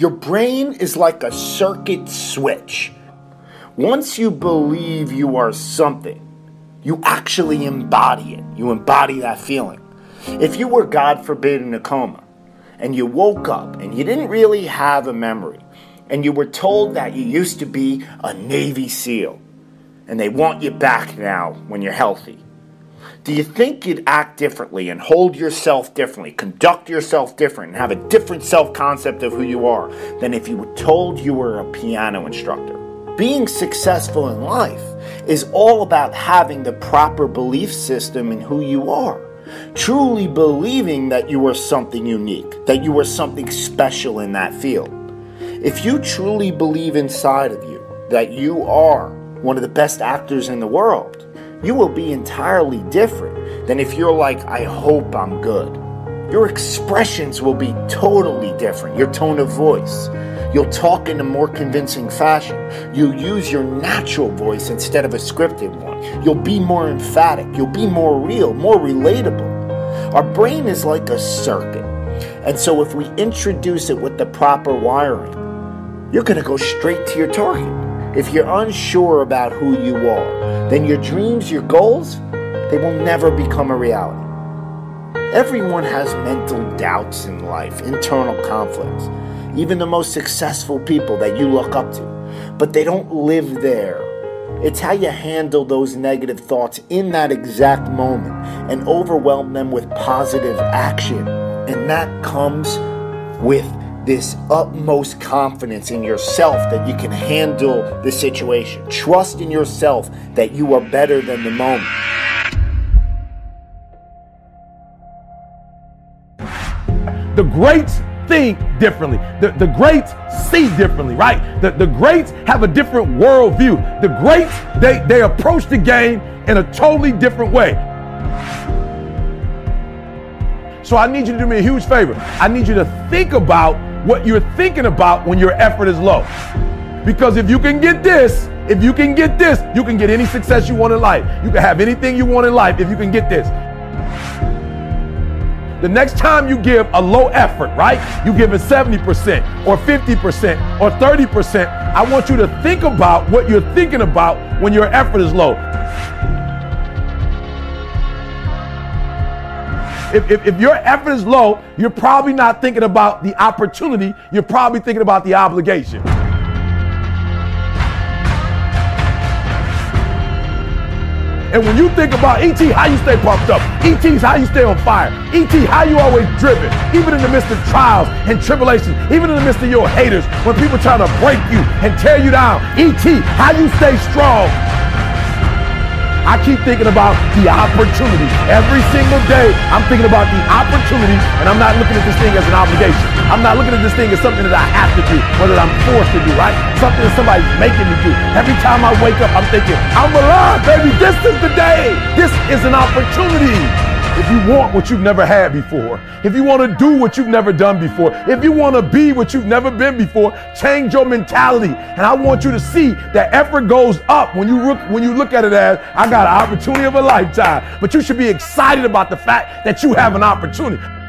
Your brain is like a circuit switch. Once you believe you are something, you actually embody it. You embody that feeling. If you were, God forbid, in a coma and you woke up and you didn't really have a memory and you were told that you used to be a Navy SEAL and they want you back now when you're healthy, do you think you'd act differently and hold yourself differently, conduct yourself different, and have a different self concept of who you are than if you were told you were a piano instructor? Being successful in life is all about having the proper belief system in who you are. Truly believing that you are something unique, that you are something special in that field. If you truly believe inside of you that you are one of the best actors in the world, you will be entirely different than if you're like, I hope I'm good. Your expressions will be totally different, your tone of voice. You'll talk in a more convincing fashion. You'll use your natural voice instead of a scripted one. You'll be more emphatic. You'll be more real, more relatable. Our brain is like a circuit. And so if we introduce it with the proper wiring, you're going to go straight to your target. If you're unsure about who you are, then your dreams, your goals, they will never become a reality. Everyone has mental doubts in life, internal conflicts, even the most successful people that you look up to, but they don't live there. It's how you handle those negative thoughts in that exact moment and overwhelm them with positive action. And that comes with this utmost confidence in yourself that you can handle the situation. Trust in yourself that you are better than the moment. The greats think differently. The, the greats see differently, right? The, the greats have a different worldview. The greats, they, they approach the game in a totally different way. So I need you to do me a huge favor. I need you to think about what you're thinking about when your effort is low. Because if you can get this, if you can get this, you can get any success you want in life. You can have anything you want in life if you can get this. The next time you give a low effort, right? You give it 70% or 50% or 30%. I want you to think about what you're thinking about when your effort is low. If, if, if, your effort is low, you're probably not thinking about the opportunity, you're probably thinking about the obligation. And when you think about ET, how you stay pumped up. ET's how you stay on fire. ET, how you always driven. Even in the midst of trials and tribulations, even in the midst of your haters, when people trying to break you and tear you down. ET, how you stay strong. I keep thinking about the opportunity. Every single day, I'm thinking about the opportunity, and I'm not looking at this thing as an obligation. I'm not looking at this thing as something that I have to do, or that I'm forced to do, right? Something that somebody's making me do. Every time I wake up, I'm thinking, I'm alive, baby. This is the day. This is an opportunity. If you want what you've never had before, if you want to do what you've never done before, if you want to be what you've never been before, change your mentality. And I want you to see that effort goes up when you look when you look at it as I got an opportunity of a lifetime. But you should be excited about the fact that you have an opportunity.